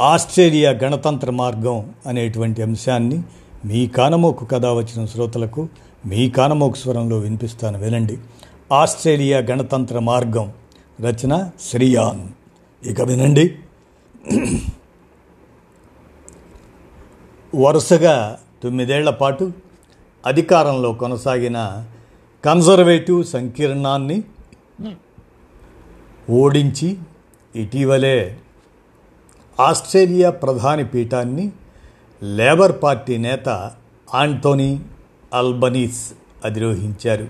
Australia గణతంత్ర మార్గం అనేటువంటి అంశాన్ని మీ కానమోకు కథ వచ్చిన శ్రోతలకు మీ కానమోకు స్వరంలో వినిపిస్తాను. వినండి. ఆస్ట్రేలియా గణతంత్ర మార్గం రచన శ్రీయాన్. ఇక వినండి. వరుసగా తొమ్మిదేళ్ళ పాటు అధికారంలో కొనసాగిన కన్జర్వేటివ్ సంకీర్ణాన్ని ఓడించి ఇటీవలే ఆస్ట్రేలియా ప్రధాని పీఠాన్ని లేబర్ పార్టీ నేత ఆంటోనీ అల్బనీస్ అధిరోహించారు.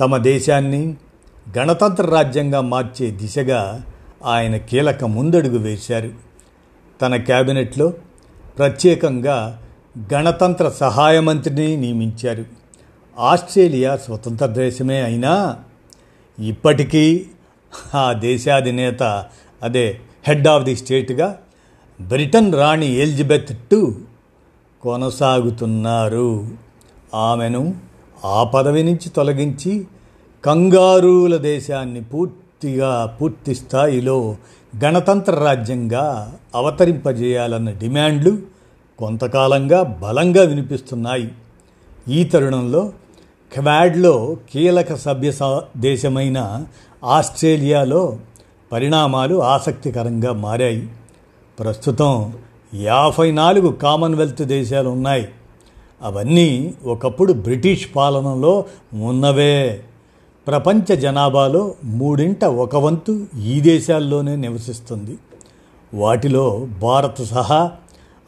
తమ దేశాన్ని గణతంత్ర రాజ్యంగా మార్చే దిశగా ఆయన కీలక ముందడుగు వేశారు. తన క్యాబినెట్లో ప్రత్యేకంగా గణతంత్ర సహాయ మంత్రిని నియమించారు. ఆస్ట్రేలియా స్వతంత్ర దేశమే అయినా ఇప్పటికీ ఆ దేశాధినేత అదే హెడ్ ఆఫ్ ది స్టేట్గా బ్రిటన్ రాణి ఎలిజబెత్ టు కొనసాగుతున్నారు. ఆమెను ఆ పదవి నుంచి తొలగించి కంగారూల దేశాన్ని పూర్తిగా పూర్తి స్థాయిలో గణతంత్ర రాజ్యంగా అవతరింపజేయాలన్న డిమాండ్లు కొంతకాలంగా బలంగా వినిపిస్తున్నాయి. ఈ తరుణంలో క్వాడ్లో కీలక సభ్య దేశమైన ఆస్ట్రేలియాలో పరిణామాలు ఆసక్తికరంగా మారాయి. ప్రస్తుతం యాభై నాలుగు కామన్వెల్త్ దేశాలు ఉన్నాయి అవన్నీ ఒకప్పుడు బ్రిటిష్ పాలనలో ఉన్నవే. ప్రపంచ జనాభాలో మూడింట ఒక వంతు ఈ దేశాల్లోనే నివసిస్తుంది. వాటిలో భారత్ సహా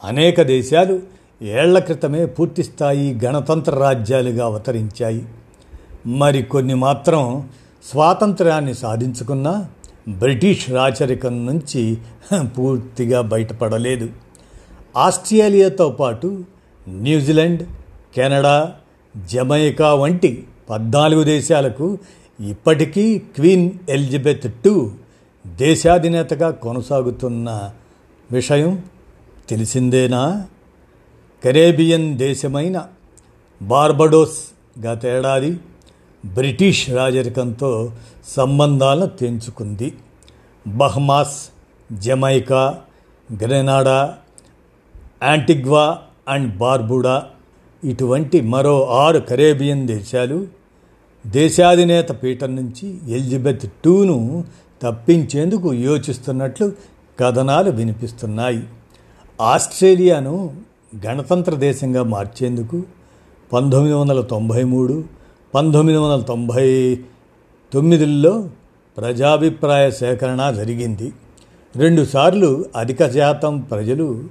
అనేక దేశాలు ఏళ్ళ క్రితమే పూర్తిస్థాయి గణతంత్ర రాజ్యాలుగా అవతరించాయి. మరికొన్ని మాత్రం స్వాతంత్ర్యాన్ని సాధించుకున్నా బ్రిటిష్ రాచరికం నుంచి పూర్తిగా బయటపడలేదు. ఆస్ట్రేలియాతో పాటు న్యూజిలాండ్ కెనడా జమైకా వంటి పద్నాలుగు దేశాలకు ఇప్పటికీ క్వీన్ ఎలిజబెత్ టూ దేశాధినేతగా కొనసాగుతున్న విషయం తెలిసిందేనా? కరేబియన్ దేశమైన బార్బడోస్ గతేడాది బ్రిటిష్ రాజరికంతో సంబంధాలను తెంచుకుంది. Bahamas Jamaica Grenada Antigua and Barbuda ఇటువంటి మరో ఆరు కరేబియన్ దేశాలు దేశాధినేత పీఠం నుంచి ఎలిజబెత్ టూను తప్పించేందుకు యోచిస్తున్నట్లు కథనాలు వినిపిస్తున్నాయి. ఆస్ట్రేలియాను గణతంత్ర దేశంగా మార్చేందుకు పంతొమ్మిది వందల తొంభై మూడు పంతొమ్మిది వందల తొంభై తొమ్మిదిలో ప్రజాభిప్రాయ సేకరణ జరిగింది. రెండుసార్లు అధిక శాతం ప్రజలు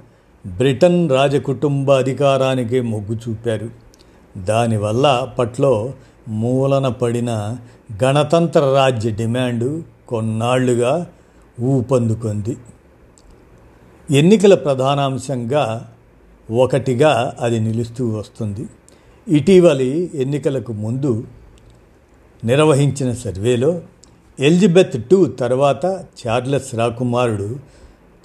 బ్రిటన్ రాజకుటుంబ అధికారానికి మొగ్గు చూపారు. దానివల్ల అప్పట్లో మూలన పడిన గణతంత్ర రాజ్య డిమాండు కొన్నాళ్ళుగా ఊపందుకుంది. ఎన్నికల ప్రధానాంశంగా ఒకటిగా అది నిలుస్తూ వస్తుంది. ఇటీవలి ఎన్నికలకు ముందు నిర్వహించిన సర్వేలో ఎలిజబెత్ టూ తర్వాత చార్లెస్ రాకుమారుడు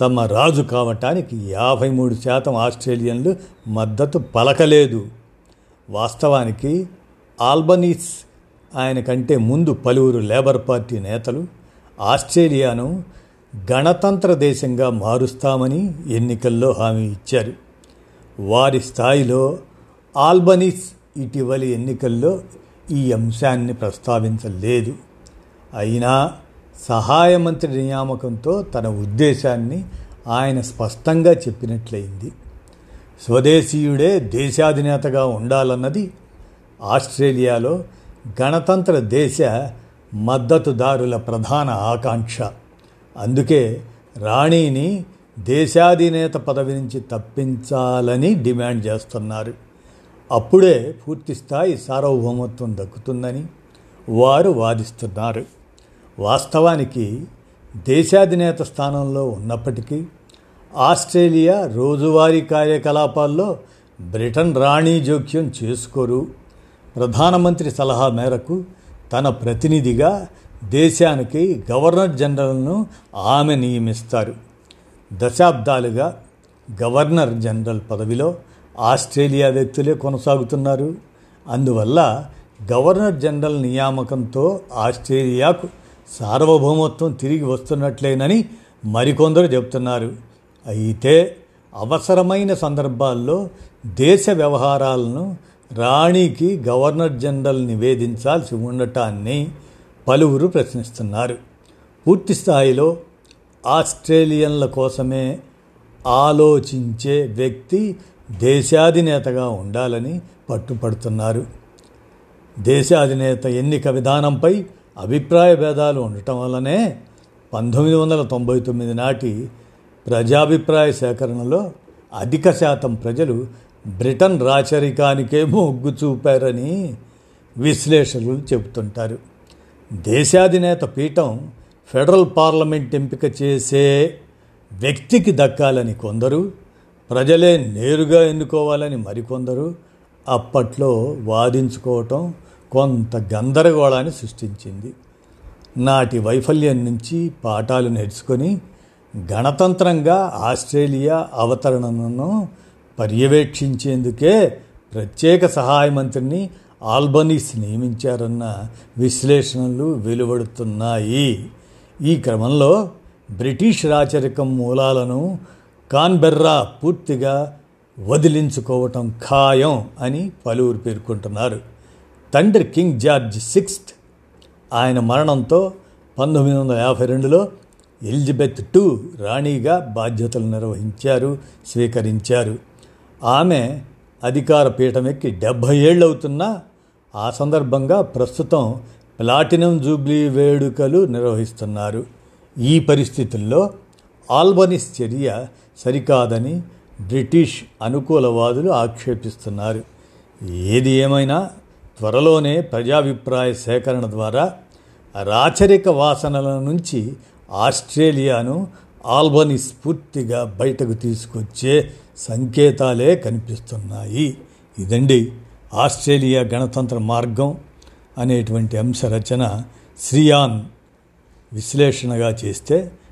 తమ రాజు కావటానికి యాభై మూడు శాతం ఆస్ట్రేలియన్లు మద్దతు పలకలేదు. వాస్తవానికి ఆల్బనీస్ ఆయన కంటే ముందు పలువురు లేబర్ పార్టీ నేతలు ఆస్ట్రేలియాను గణతంత్ర దేశంగా మారుస్తామని ఎన్నికల్లో హామీ ఇచ్చారు. వారి స్థాయిలో ఆల్బనీస్ ఇటీవలి ఎన్నికల్లో ఈ అంశాన్ని ప్రస్తావించలేదు. అయినా సహాయ మంత్రి నియామకంతో తన ఉద్దేశాన్ని ఆయన స్పష్టంగా చెప్పినట్లయింది. స్వదేశీయుడే దేశాధినేతగా ఉండాలన్నది ఆస్ట్రేలియాలో గణతంత్ర దేశ మద్దతుదారుల ప్రధాన ఆకాంక్ష. అందుకే రాణిని దేశాధినేత పదవి నుంచి తప్పించాలని డిమాండ్ చేస్తున్నారు. అప్పుడే పూర్తి స్థాయి సార్వభౌమత్వం దక్కుతుందని వారు వాదిస్తున్నారు. వాస్తవానికి దేశాధినేత స్థానంలో ఉన్నప్పటికీ ఆస్ట్రేలియా రోజువారీ కార్యకలాపాల్లో బ్రిటన్ రాణి జోక్యం చేసుకోరు. ప్రధానమంత్రి సలహా మేరకు తన ప్రతినిధిగా దేశానికి గవర్నర్ జనరల్ను ఆమె నియమిస్తారు. దశాబ్దాలుగా గవర్నర్ జనరల్ పదవిలో ఆస్ట్రేలియా వ్యక్తులే కొనసాగుతున్నారు. అందువల్ల గవర్నర్ జనరల్ నియామకంతో ఆస్ట్రేలియాకు సార్వభౌమత్వం తిరిగి వస్తున్నట్లేనని మరికొందరు చెబుతున్నారు. అయితే అవసరమైన సందర్భాల్లో దేశ వ్యవహారాలను రాణికి గవర్నర్ జనరల్ నివేదించాల్సి ఉండటాన్ని పలువురు ప్రశ్నిస్తున్నారు. పూర్తి స్థాయిలో ఆస్ట్రేలియన్ల కోసమే ఆలోచించే వ్యక్తి దేశాధినేతగా ఉండాలని పట్టుపడుతున్నారు. దేశాధినేత ఎన్నిక విధానంపై అభిప్రాయ భేదాలు ఉండటం వల్లనే పంతొమ్మిది వందల తొంభై తొమ్మిది నాటి ప్రజాభిప్రాయ సేకరణలో అధిక శాతం ప్రజలు బ్రిటన్ రాచరికానికే మొగ్గు చూపారని విశ్లేషకులు చెబుతుంటారు. దేశాధినేత పీఠం ఫెడరల్ పార్లమెంట్ ఎంపిక చేసే వ్యక్తికి దక్కాలని కొందరు ప్రజలే నేరుగా ఎన్నుకోవాలని మరికొందరు అప్పట్లో వాదించుకోవటం కొంత గందరగోళాన్ని సృష్టించింది. నాటి వైఫల్యం నుంచి పాఠాలు నేర్చుకొని గణతంత్రంగా ఆస్ట్రేలియా అవతరణను పర్యవేక్షించేందుకే ప్రత్యేక సహాయ మంత్రిని ఆల్బనీస్ నియమించారన్న విశ్లేషణలు వెలువడుతున్నాయి. ఈ క్రమంలో బ్రిటిష్ రాచరికం మూలాలను కాన్బెర్రా పూర్తిగా వదిలించుకోవటం ఖాయం అని పలువురు పేర్కొంటున్నారు. తండ్రి కింగ్ జార్జ్ సిక్స్త్ ఆయన మరణంతో పంతొమ్మిది వందల యాభై రెండులో ఎలిజబెత్ టూ రాణిగా బాధ్యతలు నిర్వహించారు స్వీకరించారు. ఆమె అధికార పీఠం ఎక్కి డెబ్భై ఏళ్ళు అవుతున్నా ఆ సందర్భంగా ప్రస్తుతం ప్లాటినం జూబ్లీ వేడుకలు నిర్వహిస్తున్నారు. ఈ పరిస్థితుల్లో ఆల్బనిస్ చర్య సరికాదని బ్రిటిష్ అనుకూలవాదులు ఆక్షేపిస్తున్నారు. ఏది ఏమైనా త్వరలోనే ప్రజాభిప్రాయ సేకరణ ద్వారా రాచరిక వాసనల నుంచి ఆస్ట్రేలియాను ఆల్బనీ స్ఫూర్తిగా బయటకు తీసుకొచ్చే సంకేతాలే కనిపిస్తున్నాయి. ఇదండి ఆస్ట్రేలియా గణతంత్ర మార్గం అనేటువంటి అంశ రచన శ్రియాన్ విశ్లేషణగా చేస్తే